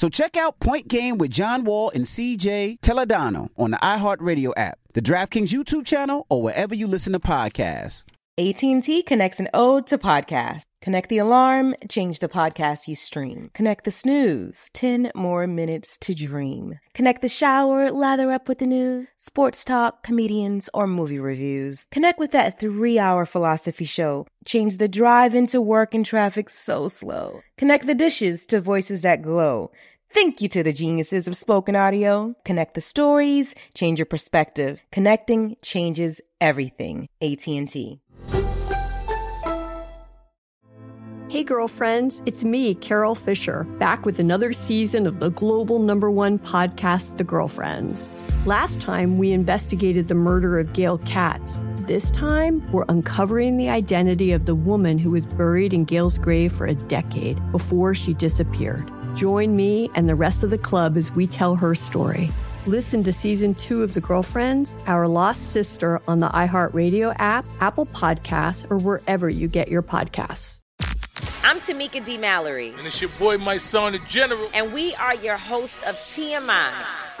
So check out Point Game with John Wall and CJ Toledano on the iHeartRadio app, the DraftKings YouTube channel, or wherever you listen to podcasts. AT&T connects an ode to podcast. Connect the alarm, change the podcast you stream. Connect the snooze, 10 more minutes to dream. Connect the shower, lather up with the news, sports talk, comedians, or movie reviews. Connect with that three-hour philosophy show. Change the drive into work and traffic so slow. Connect the dishes to voices that glow. Thank you to the geniuses of spoken audio. Connect the stories, change your perspective. Connecting changes everything. AT&T. Hey, girlfriends, it's me, Carol Fisher, back with another season of the global number one podcast, The Girlfriends. Last time, we investigated the murder of Gail Katz. This time, we're uncovering the identity of the woman who was buried in Gail's grave for a decade before she disappeared. Join me and the rest of the club as we tell her story. Listen to season two of The Girlfriends, Our Lost Sister on the iHeartRadio app, Apple Podcasts, or wherever you get your podcasts. I'm Tamika D. Mallory. And it's your boy, my son, the General. And we are your hosts of TMI.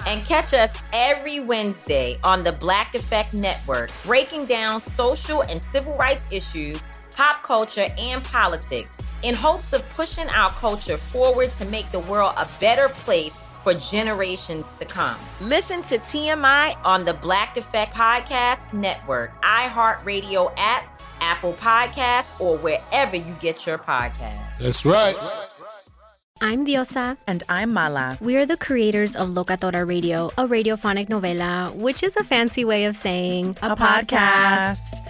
And catch us every Wednesday on the Black Effect Network, breaking down social and civil rights issues, pop culture, and politics in hopes of pushing our culture forward to make the world a better place for generations to come. Listen to TMI on the Black Effect Podcast Network, iHeartRadio app, Apple Podcasts, or wherever you get your podcasts. That's right. I'm Diosa. And I'm Mala. We are the creators of Locatora Radio, a radiophonic novela, which is a fancy way of saying a, a podcast. podcast.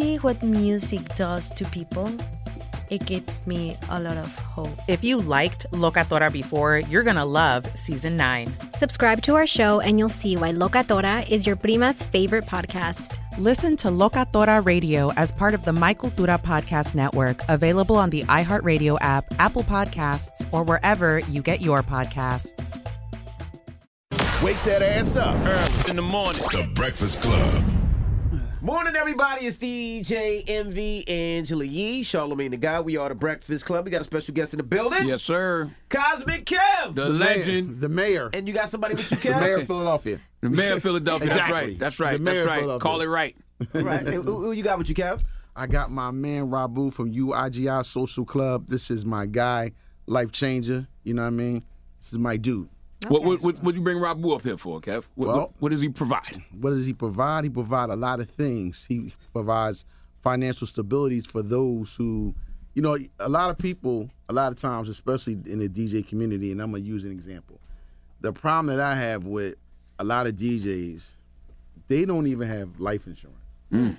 what music does to people, it gives me a lot of hope. If you liked Locatora before, you're going to love season 9. Subscribe to our show and you'll see why Locatora is your prima's favorite podcast. Listen to Locatora Radio as part of the My Cultura Podcast Network, available on the iHeartRadio app, Apple Podcasts, or wherever you get your podcasts. Wake that ass up. Early in the morning. The Breakfast Club. Morning, everybody. It's DJ Envy Angela Yee, Charlamagne Tha God. We are the Breakfast Club. We got a special guest in the building. Yes, sir. Cosmic Kev. The, the legend. Mayor. The mayor. And you got somebody with you, Kev? the mayor of Philadelphia. The mayor of Philadelphia. exactly. That's right. That's right. The mayor That's right. Call it right. right. Who, who you got with you, Kev? I got my man Rabu from UIGI Social Club. This is my guy, life changer. You know what I mean? This is my dude. Okay. What, what, what, what you bring Rabu up here for, Kev? What, well, what, what, does he provide? What does he provide? He provides a lot of things. He provides financial stability for those who, you know, a lot of people, a lot of times, especially in the DJ community, and I'm going to use an example. The problem that I have with a lot of DJs, they don't even have life insurance. Mm.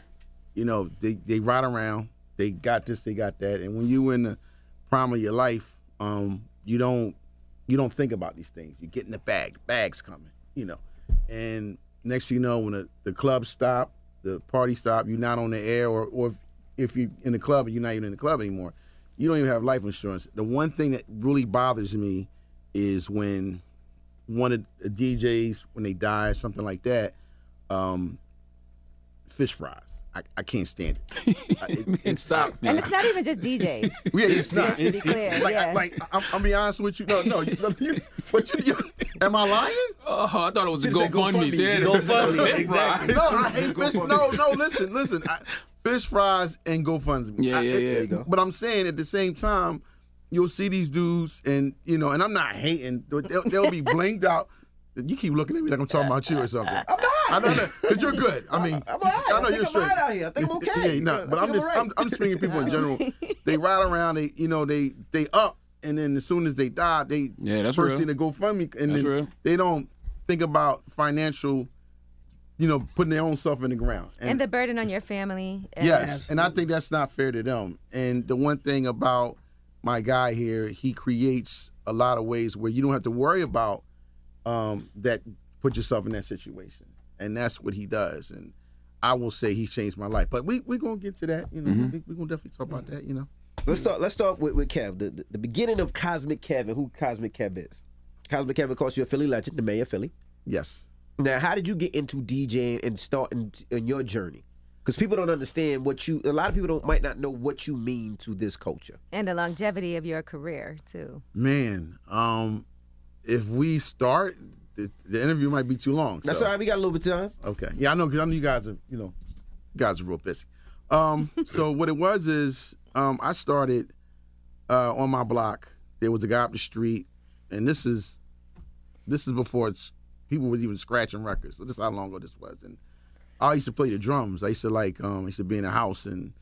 You know, they, they ride around, they got this, they got that. And when you're in the prime of your life, um, you don't you don't think about these things. You get in the bag, bag's coming, you know. And next thing you know, when the, the club stop, the party stop, you're not on the air, or, or if you're in the club and you're not even in the club anymore, you don't even have life insurance. The one thing that really bothers me is when one of the DJs, when they die or something like that, um, fish fries. I, I can't stand it. it, it stop. And it's not even just DJs. Yeah, it's not. It's, it's clear. Like, yeah. like I'm, I'm be honest with you. No, no. You, you, but you, you, am I lying? Oh, I thought it was a GoFundMe. GoFundMe. Yeah, GoFundMe. exactly. No, I hate fish. No, no. Listen, listen. I, fish fries and GoFundMe. Yeah, I, yeah, it, yeah. you go. But I'm saying at the same time, you'll see these dudes, and you know, and I'm not hating. They'll, they'll be blinked out. You keep looking at me like I'm talking about you or something. I'm not. I know that because you're good. I mean, I'm all right. I I know think you're I'm straight. all right out here. I think I'm okay. yeah, no, but I'm I'm just all right. I'm, I'm speaking people in general. They ride around. They you know they they up, and then as soon as they die, they Yeah, that's first real. thing to go fund me, and That's then real. they don't think about financial, you know, putting their own self in the ground. And the burden on your family. and- Yes, and I think that's not fair to them. And the one thing about my guy here, he creates a lot of ways where you don't have to worry about um, that. Put yourself in that situation, and that's what he does. And I will say he changed my life. But we we're gonna get to that. You know, Mm-hmm. we, we're gonna definitely talk about that. You know. Let's start. Let's start with, with Kev. The, the, the beginning of Cosmic Kevin, who Cosmic Kev is. Cosmic Kevin, of course, you're a Philly legend, the mayor of Philly. Yes. Now, how did you get into DJing and starting in your journey? Because people don't understand what you. A lot of people don't might not know what you mean to this culture. And the longevity of your career, too. Man, um, if we start, the, the interview might be too long. That's so- all right. We got a little bit of time. Okay. Yeah, I know. Cause I know you guys are. You know, you guys are real busy. Um, so what it was is, um, I started uh, on my block. There was a guy up the street, and this is, this is before it's people was even scratching records. So this is how long ago this was. And I used to play the drums. I used to like, um, I used to be in the house and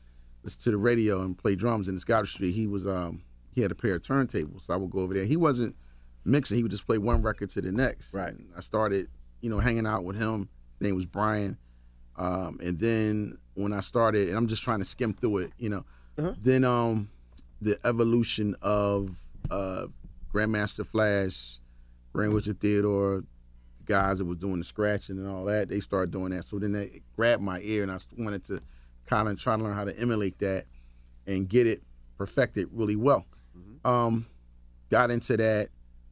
listen to the radio and play drums. And this guy up the street, he was, um, he had a pair of turntables. So I would go over there. He wasn't mixing. He would just play one record to the next. Right. And I started, you know, hanging out with him. His name was Brian. Um, and then when I started, and I'm just trying to skim through it, you know, then um, the evolution of uh, Grandmaster Flash, Grand Wizard Theodore, the guys that was doing the scratching and all that, they started doing that. So then they grabbed my ear, and I wanted to kind of try to learn how to emulate that and get it perfected really well. Um, got into that,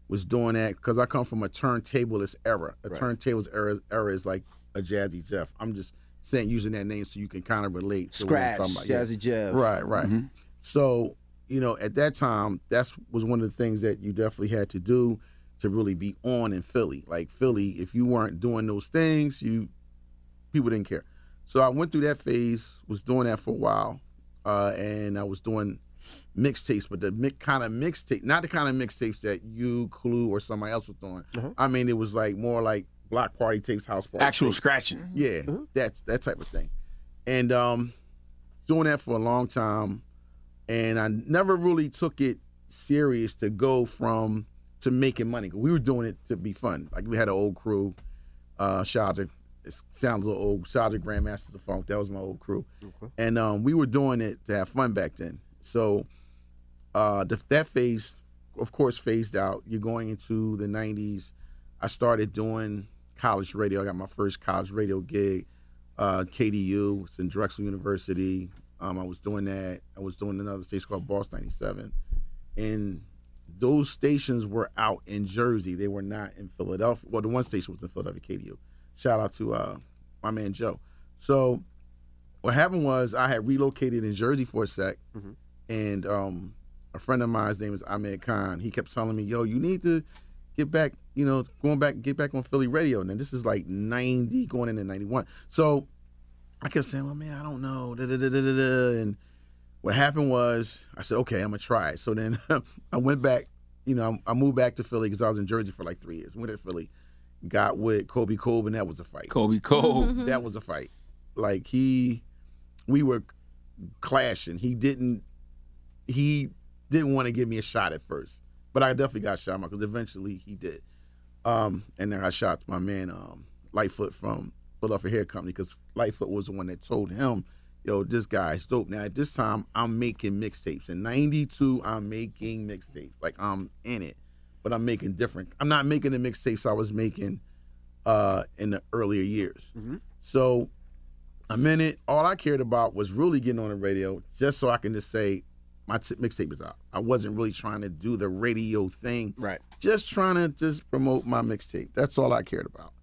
was doing that because I come from a turntablist era. A Right. turntables era, era is like a Jazzy Jeff. I'm just saying using that name so you can kind of relate. to what I'm Scratch, about. Yeah. Jazzy Jeff. Right, right. Mhm. So you know, at that time, that's was one of the things that you definitely had to do to really be on in Philly. Like Philly, if you weren't doing those things, you people didn't care. So I went through that phase, was doing that for a while, uh, and I was doing mixtapes, but the mi- kind of mixtape, not the kind of mixtapes that you, Clue, or somebody else was doing. I mean, it was like more like block party tapes, house party, Actual tapes. scratching. Yeah, that's that type of thing, and um, doing that for a long time, and I never really took it serious to go from to making money. We were doing it to be fun. Like we had an old crew. Uh, shout out to it sounds a little old. Shout out to Grandmasters of Funk. That was my old crew, and um, we were doing it to have fun back then. So uh, the, that phase, of course, phased out. You're going into the '90s. I started doing college radio. I got my first college radio gig, uh, KDU. It's in Drexel University. Um, I was doing that. I was doing another station called Boss 97. And those stations were out in Jersey. They were not in Philadelphia. Well, the one station was in Philadelphia, KDU. Shout out to uh, my man Joe. So what happened was I had relocated in Jersey for a sec, and um, a friend of mine's name is Ahmed Khan. He kept telling me, "Yo, you need to get back. You know, going back, get back on Philly radio." And then this is like '90, going into '91. So I kept saying, "Well, man, I don't know." Da, da, da, da, da, da. And what happened was, I said, "Okay, I'm gonna try it." So then I went back. You know, I moved back to Philly because I was in Jersey for like three years. Went to Philly, got with Colby Colb, and that was a fight. Colby Colb. that was a fight. Like he, we were clashing. He didn't, he didn't want to give me a shot at first, but I definitely got shot because eventually he did. Um, and then I shot my man um, Lightfoot from Philadelphia Hair Company because Lightfoot was the one that told him, "Yo, this guy's dope." Now at this time, I'm making mixtapes. In '92, I'm making mixtapes. Like I'm in it, but I'm making different. I'm not making the mixtapes I was making uh, in the earlier years. So I'm in it. All I cared about was really getting on the radio, just so I can just say my t- mixtape is out. I wasn't really trying to do the radio thing. Right. Just trying to just promote my mixtape. That's all I cared about.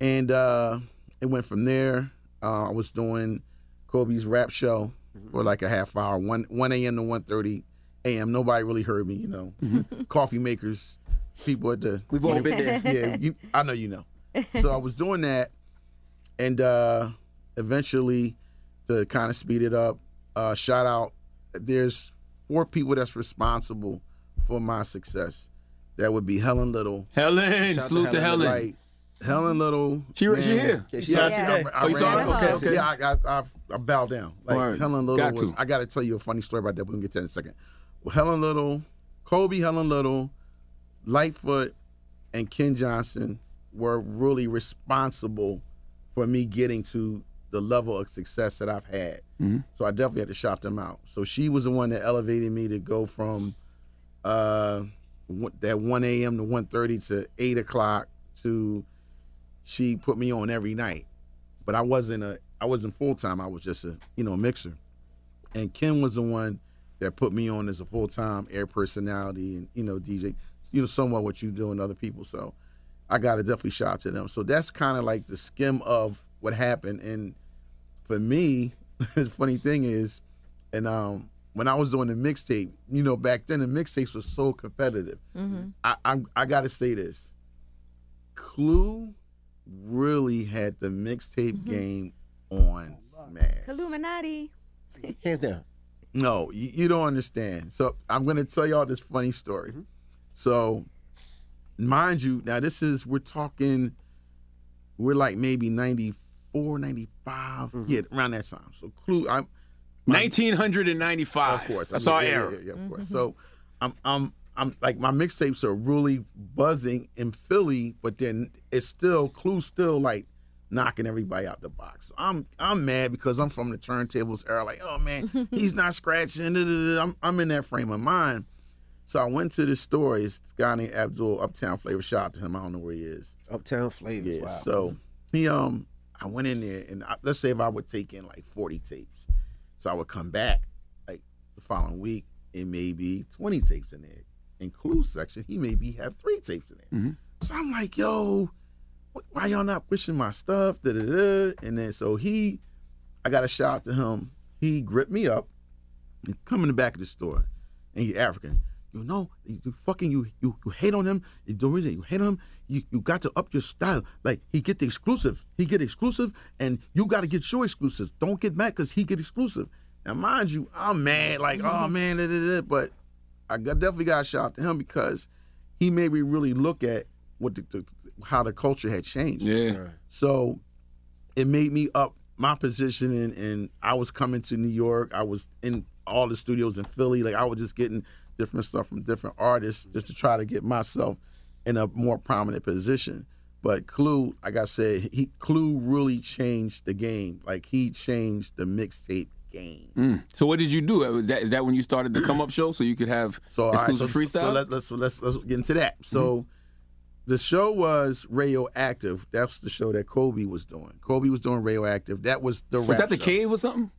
And uh, it went from there. Uh, I was doing Colby's rap show for like a half hour, one one a.m. to 1.30 a.m. Nobody really heard me. You know, coffee makers, people at the. We've all been there. Yeah, you, I know you know. So I was doing that, and uh, eventually, to kind of speed it up, uh, shout out. There's four people that's responsible for my success, that would be Helen Little. Helen, Shout salute to to Helen. Helen. Like Helen Little. She- she here. Yeah, she Yeah, out I-. I, I Oh, you saw her? Okay, okay. Yeah, I, I, I, I bow down. Like Word. Helen Little Got was. to. I got to tell you a funny story about that. We're gonna get to that in a second. Well, Helen Little, Colby, Helen Little, Lightfoot, and Ken Johnson were really responsible for me getting to the level of success that I've had. So I definitely had to shop them out. So she was the one that elevated me to go from uh, that 1 a.m. to 1.30 to 8 o'clock to she put me on every night. But I wasn't a I wasn't full time. I was just a you know mixer. And Ken was the one that put me on as a full time air personality and you know DJ. You know somewhat what you do and other people. So I got to definitely shout to them. So that's kind of like the skim of what happened. And for me, the funny thing is, and um, when I was doing the mixtape, you know, back then the mixtapes was so competitive. Mm-hmm. I I, I got to say this. Clue really had the mixtape game on smash. Illuminati. Hands down. No, you, you don't understand. So I'm going to tell y'all this funny story. So, mind you, now this is we're talking, we're like maybe 94, 95, yeah, around that time. So Clue, I'm 1995. of course. That's I mean, our yeah, era. Yeah, yeah, of course. So I'm I'm I'm like my mixtapes are really buzzing in Philly, but then it's still Clue still like knocking everybody out the box. So I'm I'm mad because I'm from the turntables era. Like, oh man, he's not scratching. I'm I'm in that frame of mind. So I went to the store. It's this guy named Abdul Uptown Flavor. Shout out to him. I don't know where he is. Uptown Flavors. Yeah. wow. So he um, I went in there and I, let's say if I would take in like forty tapes, so I would come back like the following week, it may be twenty tapes in there. In Clue section, he maybe have three tapes in there. Mhm. So I'm like, yo, why y'all not pushing my stuff? Da, da, da. And then so he, I got a shout out to him. He gripped me up and come in the back of the store, and he's African. You know, you you fucking you you you hate on him. You don't really you hate on him. You you got to up your style. Like he get the exclusive. He get exclusive, and you got to get your exclusives. Don't get mad because he get exclusive. Now, mind you, I'm mad. Like, oh mm-hmm. man, da, da, da. but I got, definitely got a shout out to him because he made me really look at what the, the how the culture had changed. Yeah. So it made me up my position and, and I was coming to New York. I was in all the studios in Philly. Like I was just getting different stuff from different artists just to try to get myself in a more prominent position. But Clue, like I said, he Clue really changed the game. Like he changed the mixtape game. Mm. So what did you do? Uh, Is that, that when you started the come up show so you could have So all right, exclusive so, freestyle? So let, let's let's let's get into that. So the show was Radioactive. That's the show that Colby was doing. Colby was doing Radioactive. That was the was that the show. cave or something?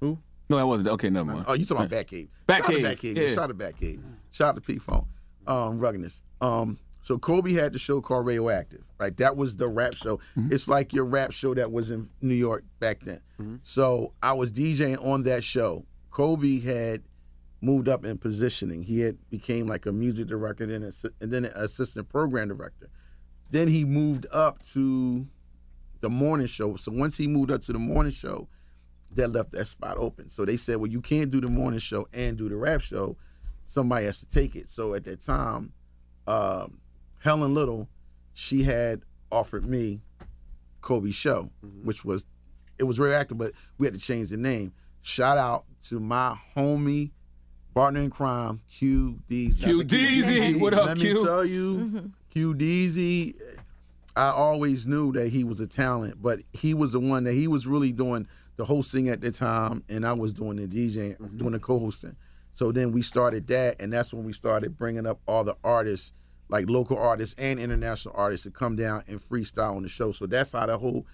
Who? No, that wasn't. Okay, never mind. Oh, you talking about Batcave? Batcave, Shout out to Batcave. yeah. Shout out to Batcave. Shout out to P Phone. Um, ruggedness. Um, so Colby had the show called Radioactive, right? That was the rap show. Mm-hmm. It's like your rap show that was in New York back then. So I was DJing on that show. Colby had moved up in positioning. He had became like a music director, then and then an assistant program director. Then he moved up to the morning show. So once he moved up to the morning show, that left that spot open. So they said, well, you can't do the morning show and do the rap show. Somebody has to take it. So at that time, um, Helen Little, she had offered me Colby's show, mm-hmm. which was it was radioactive, but we had to change the name. Shout out to my homie, partner in crime, Q Deezy. Q Deezy. What up, Let Q? me tell you, mm-hmm. Q Deezy. I always knew that he was a talent, but he was the one that he was really doing the hosting at the time, and I was doing the DJ, mm-hmm. doing the co-hosting. So then we started that, and that's when we started bringing up all the artists, like local artists and international artists, to come down and freestyle on the show. So that's how the whole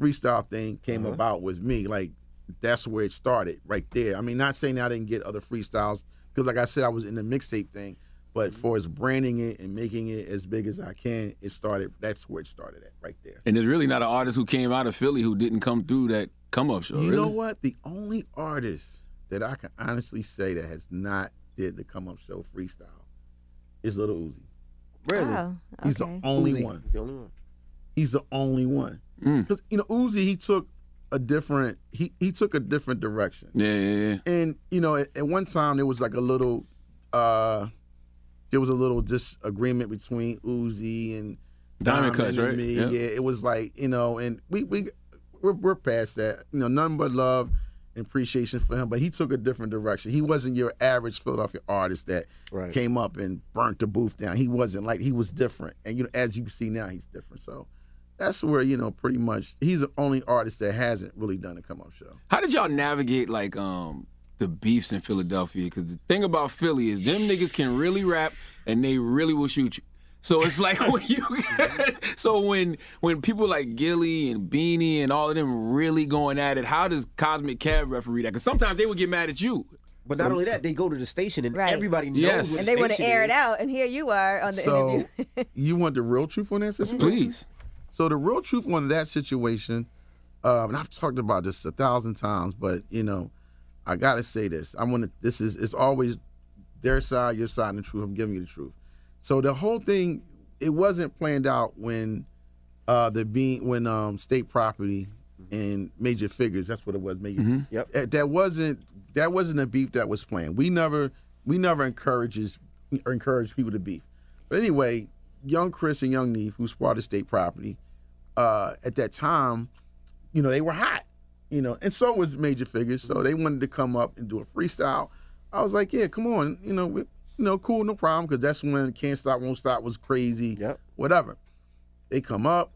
freestyle thing came mm-hmm. about with me. Like that's where it started, right there. I mean, not saying I didn't get other freestyles because, like I said, I was in the mixtape thing. But mm-hmm. for as branding it and making it as big as I can, it started. That's where it started at, right there. And there's really not an artist who came out of Philly who didn't come through that come up show. You really? know what? The only artist that I can honestly say that has not did the come up show freestyle is Little Uzi. Really? Oh, He's the only Uzi, one. The only one. He's the only one. Mm. Because you know Uzi, he took a different he he took a different direction. Yeah, yeah, yeah. And you know, at, at one time there was like a little uh there was a little disagreement between Uzi and Diamond Diamond Cuts, and right? Me. Yeah. Yeah, it was like you know, and we we we're, we're past that. You know, nothing but love and appreciation for him. But he took a different direction. He wasn't your average Philadelphia artist that Right. came up and burnt the booth down. He wasn't like he was different, and you know, as you can see now, he's different. So that's where you know, pretty much, he's the only artist that hasn't really done a come up show. How did y'all navigate like um the beefs in Philadelphia? Because the thing about Philly is them niggas can really rap and they really will shoot you. So it's like when you so when when people like Gilly and Beanie and all of them really going at it, how does Cosmic Kev referee that? Because sometimes they would get mad at you. But not only that, they go to the station and everybody knows. Yes. what And they want to station air it out, and here you are on the so interview. you want the real truth on that situation? Please. So the real truth on that situation, um, and I've talked about this a thousand times, but you know, I gotta say this. I want to. This is it's always their side, your side, and the truth. I'm giving you the truth. So the whole thing, it wasn't planned out when uh the being when um state property and major figures. That's what it was. Major. Yep. Uh, That wasn't that wasn't a beef that was planned. We never we never encourages or encourage people to beef. But anyway, young Chris and young Neef, who's part of state property, uh, at that time, you know, they were hot. You know, and so was major figures. So they wanted to come up and do a freestyle. I was like, yeah, come on, you know, we, you know, cool, no problem, because that's when Can't Stop, Won't Stop was crazy. Yep. Whatever. They come up,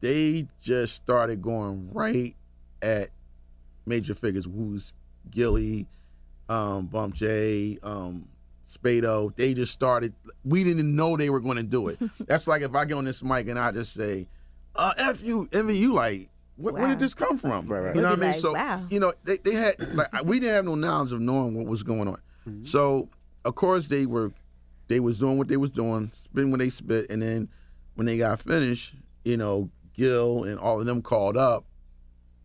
they just started going right at major figures, who's Gilly, um, Bump J, um, Spado. They just started. We didn't know they were going to do it. That's like if I get on this mic and I just say, uh, "F you," Envy, you like, where, where did this come from? Right, right. You know We'd what I mean? like, so wow. you know, they, they had like we didn't have no knowledge of knowing what was going on. Mm-hmm. So of course they were, they was doing what they was doing, spitting when they spit, and then when they got finished, you know, Gil and all of them called up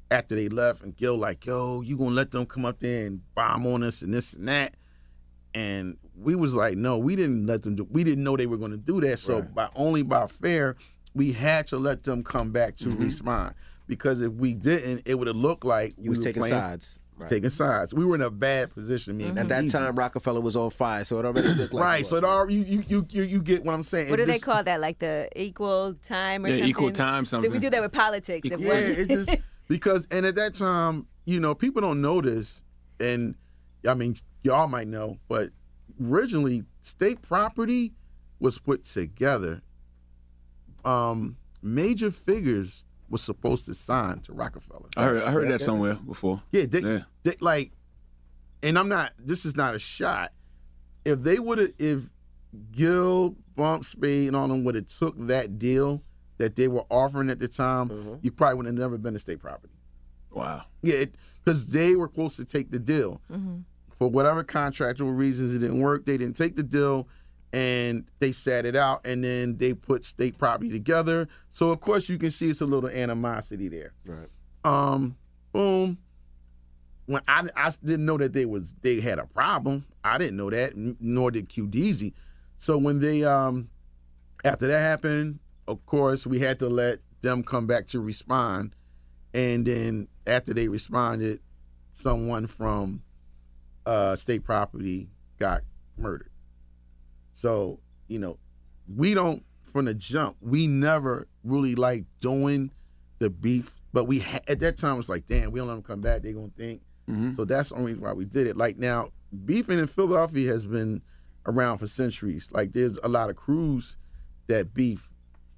after they left, and Gil like, "Yo, you gonna let them come up there and bomb on us and this and that?" And we was like, "No, we didn't let them do. We didn't know they were gonna do that. So by only by fair, we had to let them come back to respond because if we didn't, it would have looked like Mm-hmm. You we was were taking playing- sides. Right. Taking sides. We were in a bad position. Me and At that Easy. time, Rockefeller was on fire, so it already looked like right. was. So it all you you you you, you get what I'm saying. what do It they call that? Like the equal time or Yeah, something? equal time something. We do that with politics. If Yeah, one- it just because and at that time, you know, people don't know this, and I mean, y'all might know, but originally, state property was put together. Um, major figures was supposed to sign to Rockefeller. I heard I heard that somewhere before. Yeah, they, Yeah. they like, and I'm not. This is not a shot. If they would have, if Gil, Bump, Spade, and all them would have took that deal that they were offering at the time, mm-hmm. you probably would have never been a state property. Wow. Yeah, because they were supposed to take the deal. Mm-hmm. For whatever contractual reasons, it didn't work. They didn't take the deal, and they sat it out, and then they put state property together. So of course, you can see it's a little animosity there. Right. Um, boom. When I I didn't know that they was they had a problem. I didn't know that, nor did Q Deezy. So when they um after that happened, of course we had to let them come back to respond, and then after they responded, someone from uh state property got murdered. So you know, we don't from the jump. We never really like doing the beef, but we ha- at that time it was like, damn, we don't let them come back. They gonna think. So that's the only reason why we did it. Like now, beefing in Philadelphia has been around for centuries. Like there's a lot of crews that beef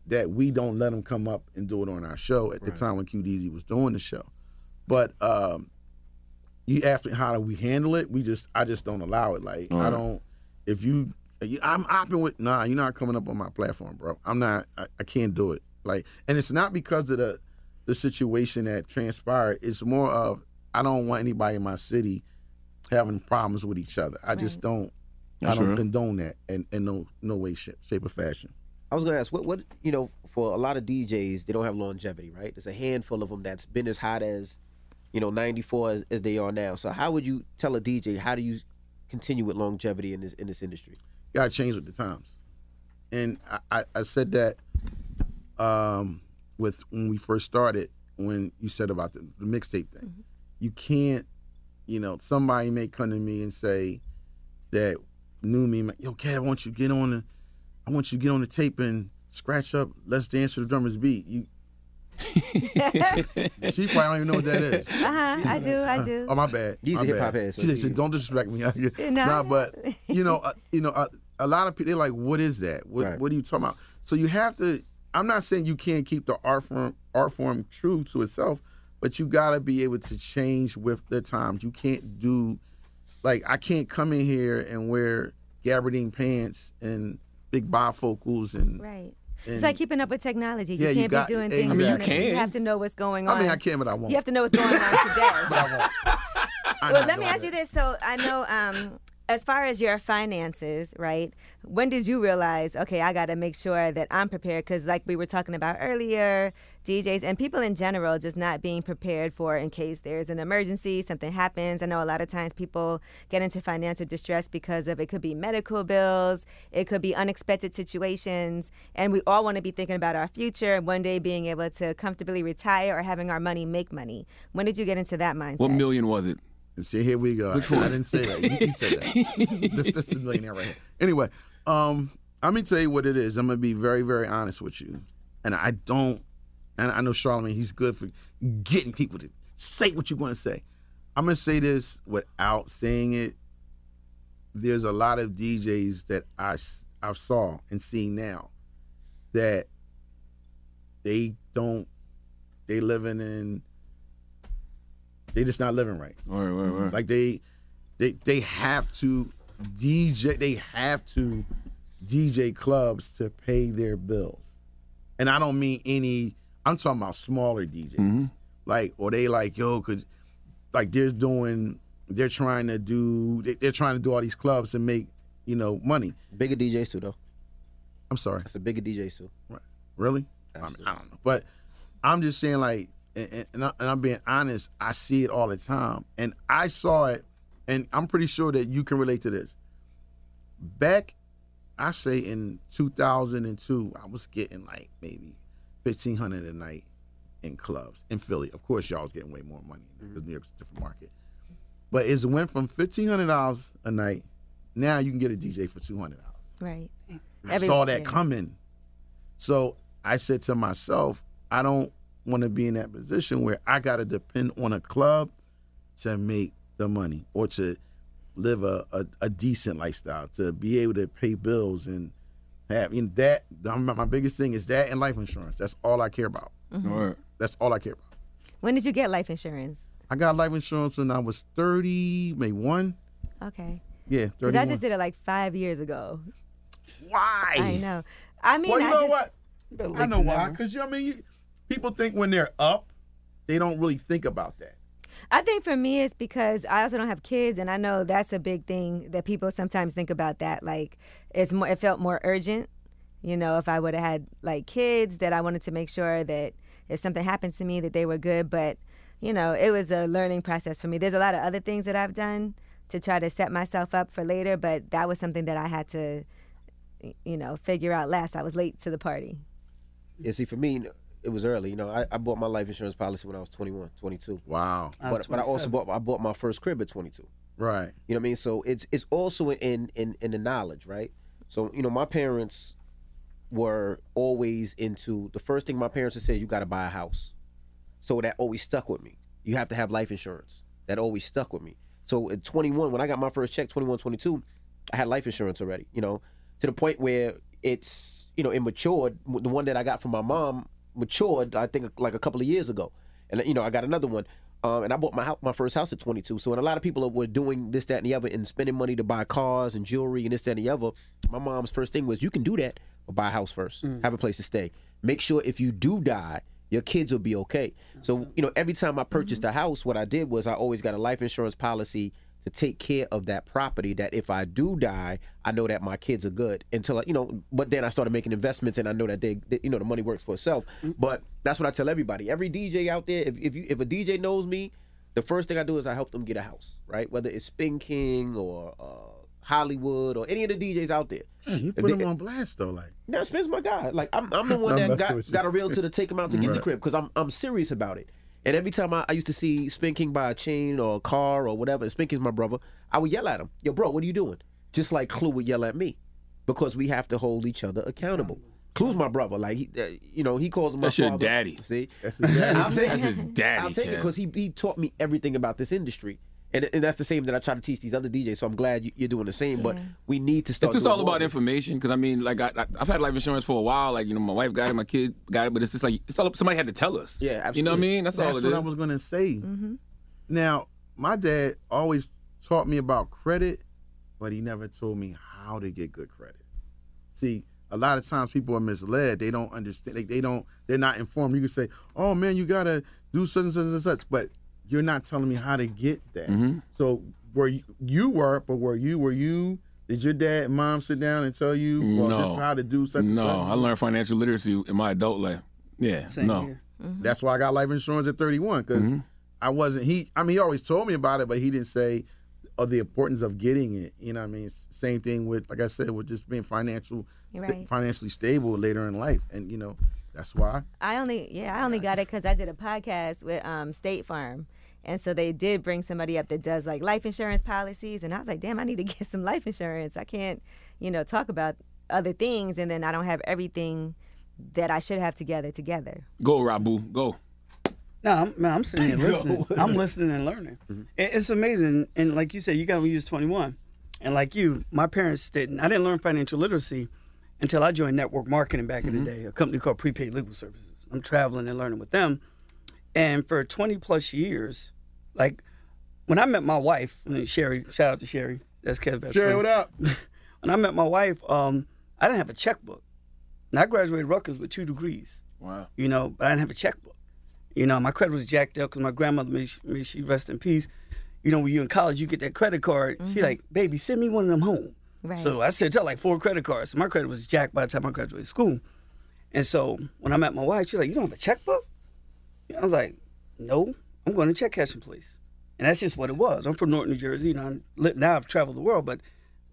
that we don't let them come up and do it on our show at the time when Q Deezy was doing the show. But um, you asked me how do we handle it? We just I just don't allow it. Like I don't. If you- I'm opping with nah, you're not coming up on my platform, bro. I'm not. I, I can't do it. Like, and it's not because of the the situation that transpired. It's more of I don't want anybody in my city having problems with each other. I just don't. That's I don't real. condone that in, in no no way, shape, shape or fashion. I was gonna ask, what, what, you know, for a lot of DJs, they don't have longevity, right? There's a handful of them that's been as hot as, you know, 94 as, as they are now. So how would you tell a DJ how do you continue with longevity in this in this industry? Got to change with the times. And I, I, I said that um, with when we first started, when you said about the, the mixtape thing. You can't, you know, somebody may come to me and say that knew me, like, yo, Kev, I want you to get on the, I want you to get on the tape and scratch up "Let's Dance to the Drummer's Beat." You, she probably don't even know what that is. Uh huh. I do. I do. Oh my bad. He's my a hip-hop bad. head, so She said, "Don't disrespect me." No. nah, but you know, uh, you know, uh, a lot of people they're like, "What is that? What Right. What are you talking about?" So you have to. I'm not saying you can't keep the art form art form true to itself, but you got to be able to change with the times. You can't do like I can't come in here and wear gabardine pants and big bifocals and Right. and- It's like keeping up with technology. You Yeah, you can't got- be doing things. I mean, you on it. can. have to know what's going on. I mean, I can, but I won't. You have to know what's going on today. But I won't. I'm well, let me doing ask you this. So I know, um, as far as your finances, right? When did you realize, okay, I got to make sure that I'm prepared? Because, like we were talking about earlier, DJs and people in general just not being prepared for in case there's an emergency, something happens. I know a lot of times people get into financial distress because of it could be medical bills, it could be unexpected situations, and we all want to be thinking about our future, and one day being able to comfortably retire or having our money make money. When did you get into that mindset? What million was it? See, here we go. Which I one? didn't say that. You, you said that. this, this is a millionaire right here. Anyway, um, I'm gonna tell you what it is. I'm gonna be very, very honest with you. And I don't. And I know Charlamagne. He's good for getting people to say what you want to say. I'm gonna say this without saying it. There's a lot of DJs that I I saw and see now that they don't. They living in. They just not living right. Right, right, right. Like they, they, they have to DJ. They have to DJ clubs to pay their bills, and I don't mean any. I'm talking about smaller DJs. Like, or they like yo, cause like they're doing. They're trying to do. They, they're trying to do all these clubs and make you know money. Bigger DJs too, though. I'm sorry. That's a bigger DJ too. Really? I, mean, I don't know, but I'm just saying, like, and, and- and, I, and I'm being honest. I see it all the time, and I saw it, and I'm pretty sure that you can relate to this. Back, I say in 2002, I was getting like maybe 1500 a night in clubs in Philly. Of course, y'all was getting way more money because mm-hmm. New York's a different market. But it went from $1,500 a night. Now you can get a DJ for $200. Right. I saw that coming. So I said to myself, I don't want to be in that position where I got to depend on a club to make the money or to live a, a, a decent lifestyle, to be able to pay bills and have you know, that. My my biggest thing is that and life insurance. That's all I care about. Mhm. Right. That's all I care about. When did you get life insurance? I got life insurance when I was 30, maybe one. Okay. Yeah, Because 31. I just did it like five years ago. Why? I know. I mean, well, you I know just, what? I know why. Because you know, what I mean, you, people think when they're up, they don't really think about that. I think for me it's because I also don't have kids, and I know that's a big thing that people sometimes think about. That like it's more, it felt more urgent. You know, if I would have had like kids, that I wanted to make sure that if something happened to me, that they were good. But you know, it was a learning process for me. There's a lot of other things that I've done to try to set myself up for later, but that was something that I had to, you know, figure out last. I was late to the party. Yeah, see, for me, it was early. You know, I, I bought my life insurance policy when I was 21, 22. Wow. I But, but I also bought I bought my first crib at 22. Right. You know what I mean? So it's it's also in in in the knowledge, right? So you know, my parents were always into the first thing my parents would say, you got to buy a house. So that always stuck with me. You have to have life insurance. That always stuck with me. So at 21, when I got my first check, 21, 22, I had life insurance already. You know, to the point where it's you know it matured. The one that I got from my mom matured, I think, like a couple of years ago, and you know I got another one. Um, and I bought my hou- my first house at 22. So when a lot of people were doing this, that, and the other, and spending money to buy cars and jewelry and this, that, and the other, my mom's first thing was, you can do that, but buy a house first, have a place to stay. Make sure if you do die, your kids will be okay. So you know, every time I purchased a house, what I did was I always got a life insurance policy to take care of that property. That if I do die, I know that my kids are good until I, you know. But then I started making investments, and I know that they, they- you know, the money works for itself. But that's what I tell everybody. Every DJ out there, if if you if a DJ knows me, the first thing I do is I help them get a house, right? Whether it's Spin King or uh, Hollywood or any of the DJs out there. Man, you put they- them on blast though, like. no, Spence my guy. Like I'm, I'm the one that got, got a realtor to take him out to get the crib because I'm I'm serious about it. And every time I, I used to see Spin King buy a chain or a car or whatever, and Spin King's my brother, I would yell at him, "Yo, bro, what are you doing? just like Clue would yell at me, because we have to hold each other accountable. Clue's my brother. Like he, uh, you know, he calls him my That's your daddy. See, That's his daddy. I'll take That's it. his daddy, I'll take it because he he taught me everything about this industry. And, and that's the same that I try to teach these other DJs. So I'm glad you, you're doing the same. But we need to start. It's just all more about of information because I mean, like I, I, I've had life insurance for a while. Like you know, my wife got it, my kid got it, but it's just like it's all somebody had to tell us. Yeah, absolutely. You know what I mean? That's, That's all it what is. I was gonna say. Mm-hmm. Now, my dad always taught me about credit, but he never told me how to get good credit. See, a lot of times people are misled. They don't understand. Like they don't. They're not informed. You can say, "Oh man, you gotta do such and such and such," but you're not telling me how to get that. Mm-hmm. So where you, you were, but where you were you? Did your dad and mom sit down and tell you, "Well, this is No. how to do such No, such"? I learned financial literacy in my adult life. Yeah, Same no. here. That's why I got life insurance at 31 because Mm-hmm. I wasn't. He, I mean, he always told me about it, but he didn't say of the importance of getting it. You know, what I mean, same thing with, like I said, with just being financial, You're sta- right. financially stable later in life, and you know, that's why. I only yeah, I only got it because I did a podcast with um, State Farm. And so they did bring somebody up that does like life insurance policies. And I was like, damn, I need to get some life insurance. I can't, you know, talk about other things and then I don't have everything that I should have together together. Go, Rabu, go. No, I'm, man, I'm sitting here listening. I'm listening and learning. Mm-hmm. It- It's amazing. And like you said, you got to use 21. And like you, my parents didn't. I didn't learn financial literacy until I joined network marketing back in the mm-hmm. day, a company called Prepaid Legal Services. I'm traveling and learning with them. And for 20 plus years, like when I met my wife, I mean, Sherry, shout out to Sherry. That's Kev's best Sherry, friend. what up? when I met my wife, um, I didn't have a checkbook. And I graduated Rutgers with two degrees Wow. you know, but I didn't have a checkbook. You know, my credit was jacked up because my grandmother, may she, may she rest in peace. You know, when you're in college, you get that credit card. She like, baby, send me one of them home. Right. So I sent her like four credit cards. So my credit was jacked by the time I graduated school. And so when I met my wife, she's like, you don't have a checkbook? I was like, no, I'm going to check cashing place. And that's just what it was. I'm from North New Jersey. You know, now I've traveled the world, but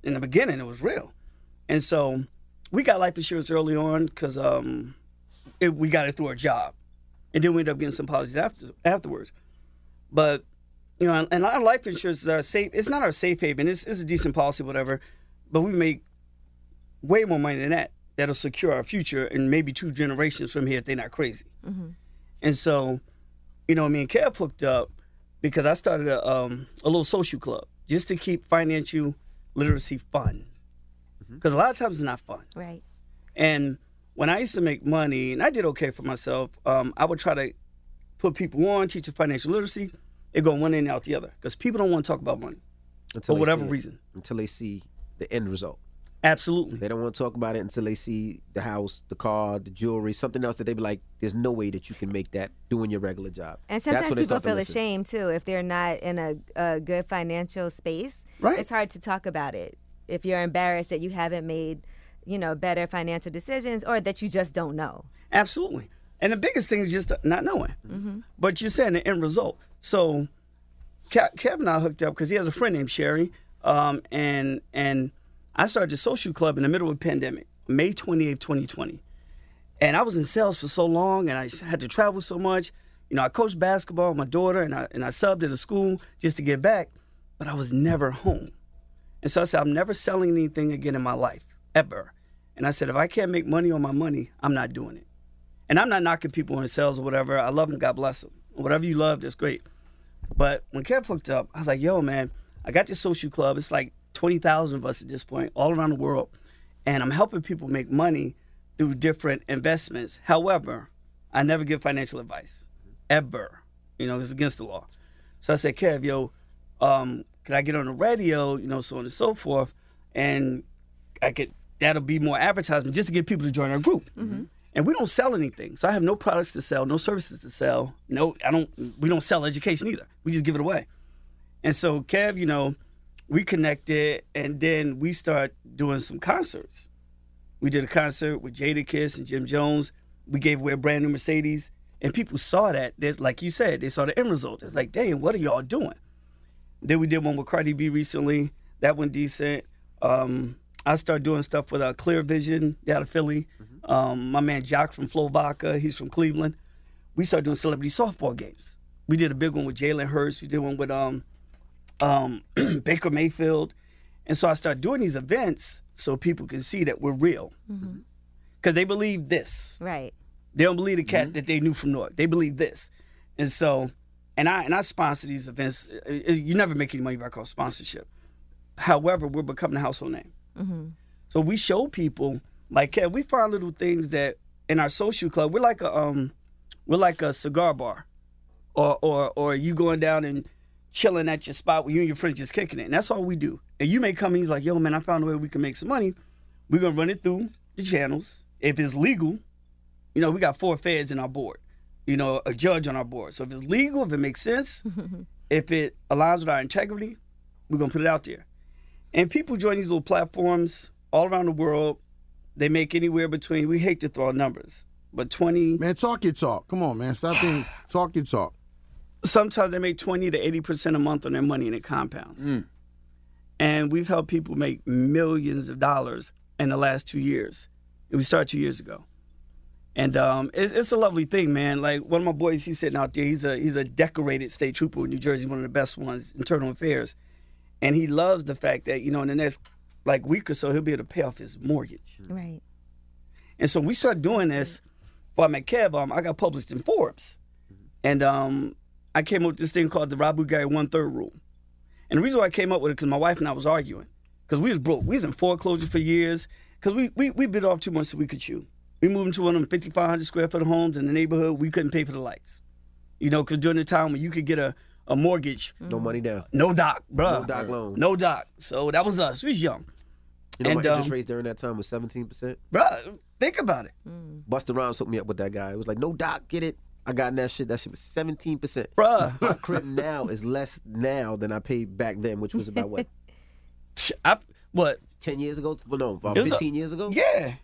in the beginning, it was real. And so we got life insurance early on because um, it, we got it through our job, and then we ended up getting some policies after afterwards. But you know, and our life insurance is our safe. It's not our safe haven. It's, it's a decent policy, whatever. But we make way more money than that. That'll secure our future and maybe two generations from here if they're not crazy. And so, you know, me and Kev hooked up because I started a, um, a little social club just to keep financial literacy fun. Because a lot of times it's not fun. Right. And when I used to make money, and I did okay for myself, um, I would try to put people on, teach them financial literacy. It go one end out the other because people don't want to talk about money Until for whatever reason. Until they see the end result. Absolutely. They don't want to talk about it until they see the house, the car, the jewelry, something else that they be like, "There's no way that you can make that doing your regular job." And That's sometimes when they people start to feel ashamed too if they're not in a, a good financial space. Right. It's hard to talk about it if you're embarrassed that you haven't made, you know, better financial decisions or that you just don't know. Absolutely. And the biggest thing is just not knowing. But you're saying the end result. So Ke- Kevin and I hooked up because he has a friend named Sherry, um, and and I started the social club in the middle of the pandemic, May 28th, 2020. And I was in sales for so long, and I had to travel so much. You know, I coached basketball with my daughter, and I and I subbed at a school just to get back, but I was never home. And so I said, I'm never selling anything again in my life, ever. And I said, if I can't make money on my money, I'm not doing it. And I'm not knocking people in sales or whatever. I love them, God bless them. Whatever you love, that's great. But when Kev hooked up, I was like, yo, man, I got this social club. It's like 20,000 of us at this point, all around the world. And I'm helping people make money through different investments. However, I never give financial advice, ever. You know, it's against the law. So I said, Kev, yo, um, could I get on the radio, you know, so on and so forth, and I could that'll be more advertisement just to get people to join our group. And we don't sell anything, so I have no products to sell, no services to sell. No, I don't. We don't sell education either. We just give it away. And so, Kev, you know, we connected, and then we start doing some concerts. We did a concert with Jadakiss and Jim Jones. We gave away a brand new Mercedes, and people saw that. There's like you said, they saw the end result. It's like, dang, what are y'all doing? Then we did one with Cardi B recently. That went decent. Um, I started doing stuff with uh, Clear Vision out of Philly. Um, my man Jock from Flo Vodka, he's from Cleveland. We started doing celebrity softball games. We did a big one with Jalen Hurts. We did one with um, um, Baker Mayfield. And so I started doing these events so people can see that we're real. Because they believe this. Right. They don't believe the cat that they knew from Newark. They believe this. And so, and I and I sponsor these events. Uh, uh, You never make any money by off sponsorship. However, we're becoming a household name. Mm-hmm. So we show people like Kev, we find little things that in our social club, we're like a um we're like a cigar bar. Or or or you going down and chilling at your spot where you and your friends just kicking it. And that's all we do. And you may come and he's like, yo man, I found a way we can make some money. We're gonna run it through the channels. If it's legal, you know, we got four feds in our board. You know, a judge on our board. So if it's legal, if it makes sense, if it aligns with our integrity, we're gonna put it out there. And people join these little platforms all around the world. They make anywhere between we hate to throw numbers, but twenty Man, talk your talk. Come on, man. Stop being talk your talk. Sometimes they make 20 to 80% a month on their money and it compounds. And we've helped people make millions of dollars in the last two years. And we started two years ago. And um, it's, it's a lovely thing, man. Like one of my boys, he's sitting out there. He's a he's a decorated state trooper in New Jersey, one of the best ones, internal affairs. And he loves the fact that you know in the next like week or so he'll be able to pay off his mortgage. Right. And so we started doing this. While I'm at Kev, um, I got published in Forbes, and um, I came up with this thing called the Rabu Gary One Third Rule. And the reason why I came up with it because my wife and I was arguing because we was broke. We was in foreclosure for years because we, we we bit off too much so we could chew. We moved into one of them 5,500 square foot homes in the neighborhood. We couldn't pay for the lights, you know, because during the time when you could get a, a mortgage, No money down. no doc, bro. No doc loan. no doc. So that was us. We was young, You know, And, my interest um, rates during that time was 17%. Bro, Think about it, Busta Rhymes hooked me up with that guy. It was like, no doc, get it. I got in that shit. That shit was 17%. bruh. My crib now is less now than I paid back then, which was about what, I, what? 10 years ago? Well, no, about was a- 15 years ago? Yeah.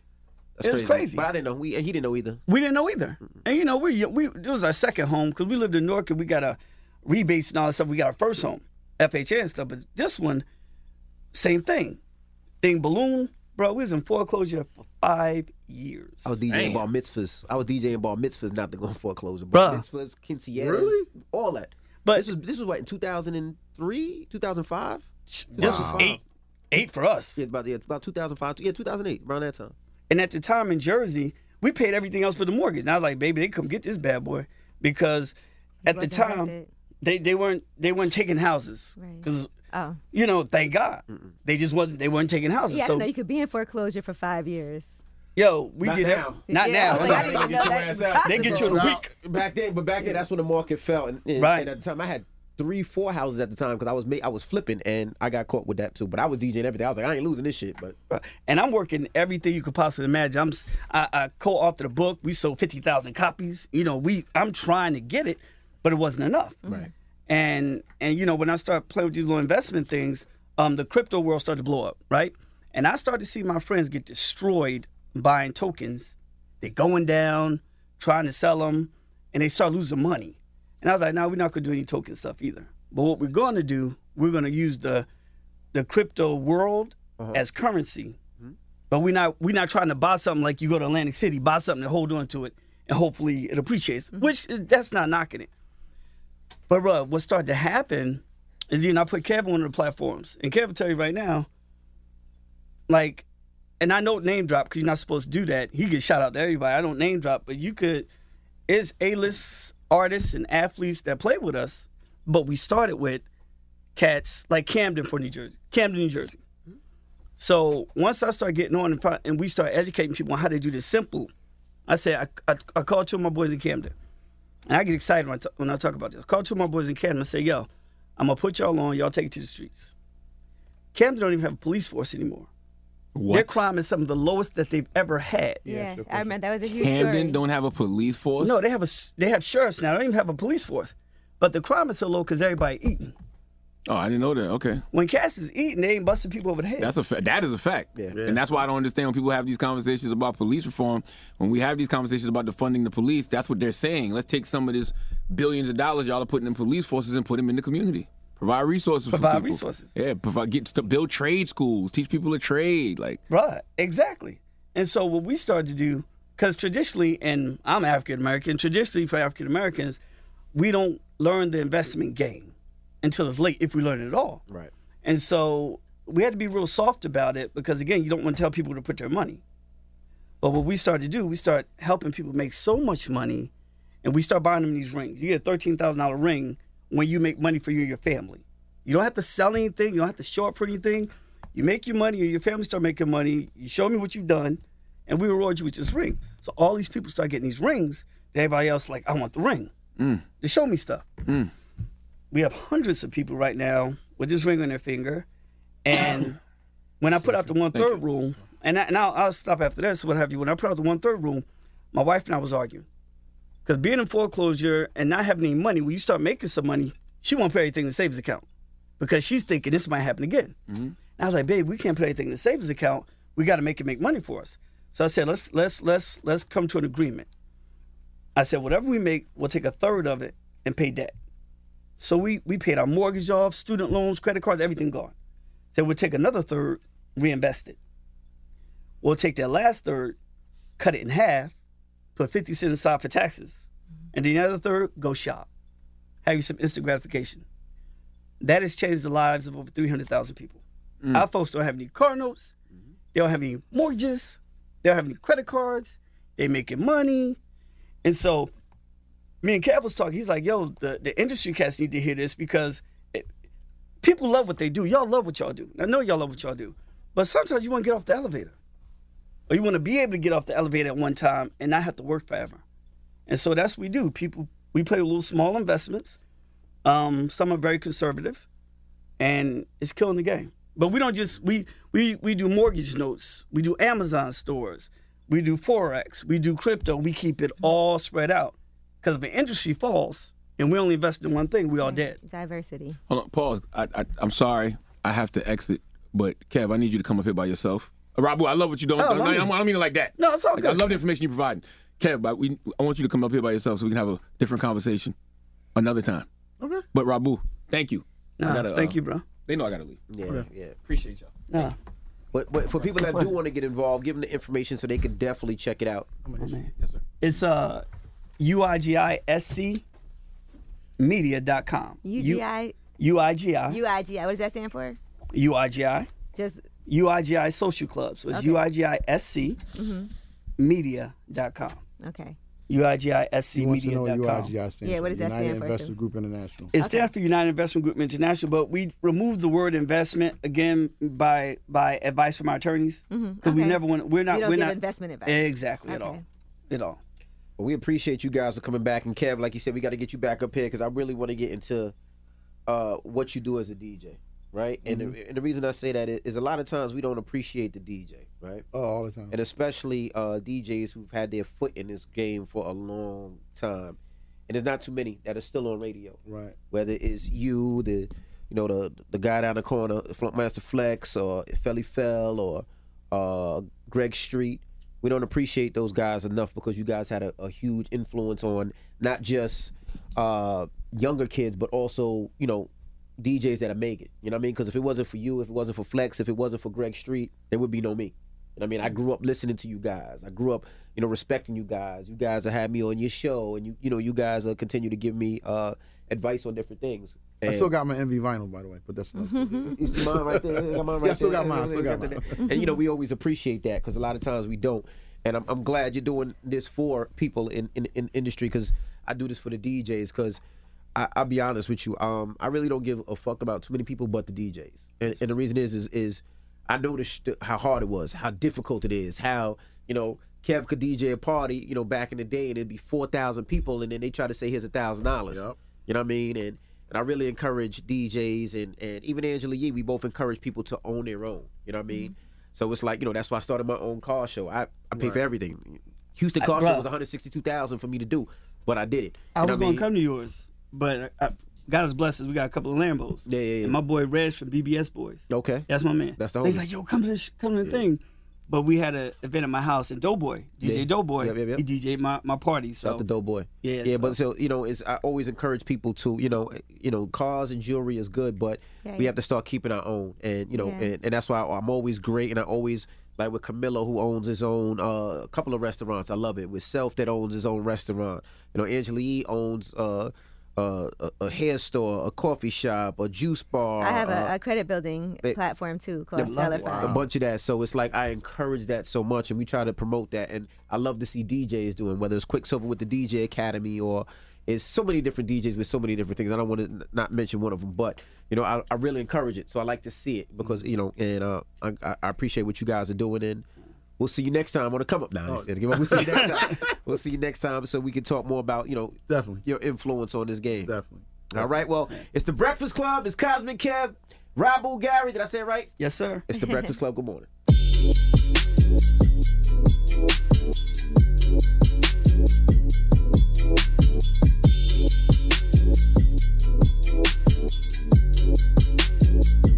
That's it was crazy. But I didn't know. We, and he didn't know either. We didn't know either. And you know, we we it was our second home because we lived in Newark and we got a rebates and all that stuff. We got our first home, FHA and stuff. But this one, same thing. Thing balloon, bro. We was in foreclosure for five years. I was DJing Damn. bar mitzvahs. I was DJing bar mitzvahs, not the go foreclosure. Bruh. Bar mitzvahs, quinceañeras, Really? all that. But This was this was what in 2003, 2005. this was eight, eight for us. Yeah, about yeah, about 2005. Yeah, 2008, around that time. And at the time in Jersey, we paid everything else but the mortgage. And I was like, baby, they come get this bad boy because at the time they, they weren't they weren't taking houses Right. because Oh. you know thank God they just wasn't they weren't taking houses. Yeah, I so didn't know you could be in foreclosure for five years. Yo, we Not did now. it. Not Yeah, now. Like, I didn't know that was They get you in a week. Back then, but back then, that's when the market fell. And, and, Right. and at the time, I had three, four houses at the time because I was I was flipping and I got caught with that too. But I was DJing everything. I was like, I ain't losing this shit. But And I'm working everything you could possibly imagine. I'm s- I, I co-authored a book. We sold fifty thousand copies. You know, we I'm trying to get it, but it wasn't enough. Right. And and you know when I started playing with these little investment things, um, the crypto world started to blow up, right? And I started to see my friends get destroyed buying tokens. They're going down, trying to sell them, and they start losing money. And I was like, no, we're not gonna do any token stuff either. But what we're gonna do, we're gonna use the the crypto world uh-huh. as currency. Mm-hmm. But we're not we're not trying to buy something like you go to Atlantic City, buy something and hold on to it, and hopefully it appreciates. Mm-hmm. Which uh, that's not knocking it. But bro, what started to happen is you know I put Kev on one of the platforms, and Kev will tell you right now, like, and I don't name drop because you're not supposed to do that. He gets shout out to everybody. I don't name drop, but you could. It's A-list artists and athletes that play with us, but we started with cats like Camden for New Jersey, Camden, New Jersey. So once I start getting on and, and we start educating people on how to do this simple, I said I, I, I called two of my boys in Camden, and I get excited when I, t- when I talk about this. I two of my boys in Camden and say, "Yo, I'm gonna put y'all on. Y'all take it to the streets." Camden don't even have a police force anymore. Their crime is some of the lowest that they've ever had. Yeah, I remember that was a huge Camden story. don't have a police force. No, they have a they have sheriffs now. They don't even have a police force. But the crime is so low because everybody eating. Oh, I didn't know that. Okay, When Cass is eating, they ain't busting people over the head. that's a fa- that is a fact. Yeah. And that's why I don't understand when people have these conversations about police reform. When we have these conversations about defunding the police, that's what they're saying. Let's take some of this billions of dollars y'all are putting in police forces and put them in the community. Provide resources. Provide for people. resources. Yeah, provide get to build trade schools, teach people a trade. Like Right, exactly. And so what we started to do, because traditionally, and I'm African American, traditionally for African Americans, we don't learn the investment game until it's late, if we learn it at all. right. And so we had to be real soft about it because again, you don't want to tell people to put their money. But what we started to do, we start helping people make so much money, and we start buying them these rings. You get a thirteen thousand dollar ring when you make money for you and your family. You don't have to sell anything. You don't have to show up for anything. You make your money, or your family start making money. You show me what you've done, and we reward you with this ring. So all these people start getting these rings. That everybody else like, I want the ring. Mm. To show me stuff. We have hundreds of people right now with this ring on their finger, and when I put out the one third rule, and, I, and I'll, I'll stop after this. What have you? When I put out the one third rule, my wife and I was arguing because being in foreclosure and not having any money, when you start making some money, she won't put everything in the savings account because she's thinking this might happen again. Mm-hmm. And I was like, babe, we can't put anything in the savings account. We got to make it make money for us. So I said, let's let's let's let's come to an agreement. I said, whatever we make, we'll take a third of it and pay debt. So we we paid our mortgage off, student loans, credit cards, everything gone. Then we'll take another third, reinvest it. We'll take that last third, cut it in half, put 50 cents aside for taxes. Mm-hmm. And then the other third, go shop. Have you some instant gratification. That has changed the lives of over 300,000 people. Mm. Our folks don't have any car notes. Mm-hmm. They don't have any mortgages. They don't have any credit cards. They making money. And so me and Kev was talking. He's like, yo, the, the industry cats need to hear this because it, people love what they do. Y'all love what y'all do. I know y'all love what y'all do. But sometimes you want to get off the elevator. Or you want to be able to get off the elevator at one time and not have to work forever. And so that's what we do. People we play with little small investments. Um, some are very conservative, and it's killing the game. But we don't just we we we do mortgage notes. We do Amazon stores. We do forex. We do crypto. We keep it all spread out. Because if the industry falls and we only invest in one thing, we all dead. Diversity. Hold on, Paul. I, I, I'm sorry. I have to exit, but Kev, I need you to come up here by yourself. Rabu, I love what you're doing. Oh, No, I I, don't mean it like that. No, it's all Like, good. I love the information you're providing. Kev, but we, I want you to come up here by yourself so we can have a different conversation another time. Okay. But Rabu, thank you. I Nah, gotta, thank uh, you, bro. They know I gotta leave. Yeah, yeah. Appreciate y'all. Nah. But but for people that do want to get involved, give them the information so they could definitely check it out. Oh, yes, sir. It's uh UIGISC media.com. UGI. UIGI. UIGI. What does that stand for? UIGI. Just UIGI Social Club. So it's Okay. UIGISC Mhm. media.com. okay. UIGISC He wants to know what media.com. UIGI stands Yeah, for. what does that United stand for, Investors Sue? Group International. It stands for United Investment Group International, but we removed the word investment again by by advice from our attorneys because we never want. We're not. You don't we're give not investment advice. Exactly at all. At all. Well, we appreciate you guys for coming back. And Kev, like you said, we got to get you back up here because I really want to get into uh, what you do as a DJ, right? And, the, and the reason I say that is, is a lot of times we don't appreciate the DJ, right? Oh, all the time. And especially uh, DJs who've had their foot in this game for a long time. And there's not too many that are still on radio. Right. Whether it's you, the you know, the the guy down the corner, Master Flex, or Felli Fel, or uh, Greg Street. We don't appreciate those guys enough because you guys had a, a huge influence on not just uh, younger kids, but also you know DJs that are making. You know what I mean? Because if it wasn't for you, if it wasn't for Flex, if it wasn't for Greg Street, there would be no me. You know what I mean? I grew up listening to you guys. I grew up, you know, respecting you guys. You guys have had me on your show, and you, you know, you guys uh, continue to give me uh, advice on different things. I still got my Envy vinyl, by the way, but that's not. you see mine right there? I got mine right Yeah, I still there. got mine, I still got mine. And you know, we always appreciate that because a lot of times we don't. And I'm, I'm glad you're doing this for people in in, in industry because I do this for the DJs because. I'll be honest with you. Um, I really don't give a fuck about too many people but the DJs, and, and the reason is, is, is I noticed how hard it was, how difficult it is, how you know Kev could DJ a party, you know, back in the day, and it'd be four thousand people, and then they try to say here's a thousand dollars. You know what I mean? And and I really encourage DJs and and even Angela Yee. We both encourage people to own their own. You know what I mean? So it's like you know that's why I started my own car show. I I pay for everything. Houston I- car show was one hundred sixty two thousand for me to do, but I did it. I You was going to come to yours, but I, God is blessed. us, We got a couple of Lambos. Yeah, yeah, yeah. And my boy Reg from BBS Boys. Okay. That's my man. That's the So He's like, yo, come to the, come to the thing. But we had an event at my house, and Doughboy, DJ Yeah. Doughboy, Yep, yep, yep. he DJ'd my, my party. So Shout out to Doughboy. Yeah, yeah, so- but so you know, it's I always encourage people to you know, you know, cars and jewelry is good, but Yeah, we yeah. have to start keeping our own, and you know, Yeah. and, and that's why I'm always great, and I always like with Camilo who owns his own uh, couple of restaurants. I love it with Self that owns his own restaurant. You know, Angela Yee owns uh, a, a hair store, a coffee shop, a juice bar. I have uh, a, a credit building platform too called Stellar A bunch of that. So it's like I encourage that so much, and we try to promote that. And I love to see DJs doing whether it's Quicksilver with the DJ Academy or it's so many different DJs with so many different things. I don't want to not mention one of them, but you know I, I really encourage it. So I like to see it because you know, and uh, I, I- I appreciate what you guys are doing. And we'll see you next time on the come up now. Oh. We'll see you next time. we'll see you next time so we can talk more about you know definitely your influence on this game. Definitely. All right. Well, it's the Breakfast Club. It's Cosmic Kev, Rabu Gary. Did I say it right? Yes, sir. It's the Breakfast Club. Good morning.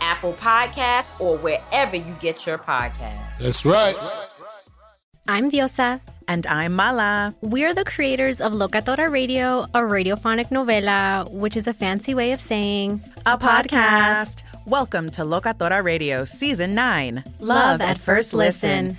Apple Podcasts, or wherever you get your podcasts. That's right. I'm Diosa. And I'm Mala. We're the creators of Locatora Radio, a radiophonic novela, which is a fancy way of saying A podcast. Welcome to Locatora Radio Season 9 Love at First Listen.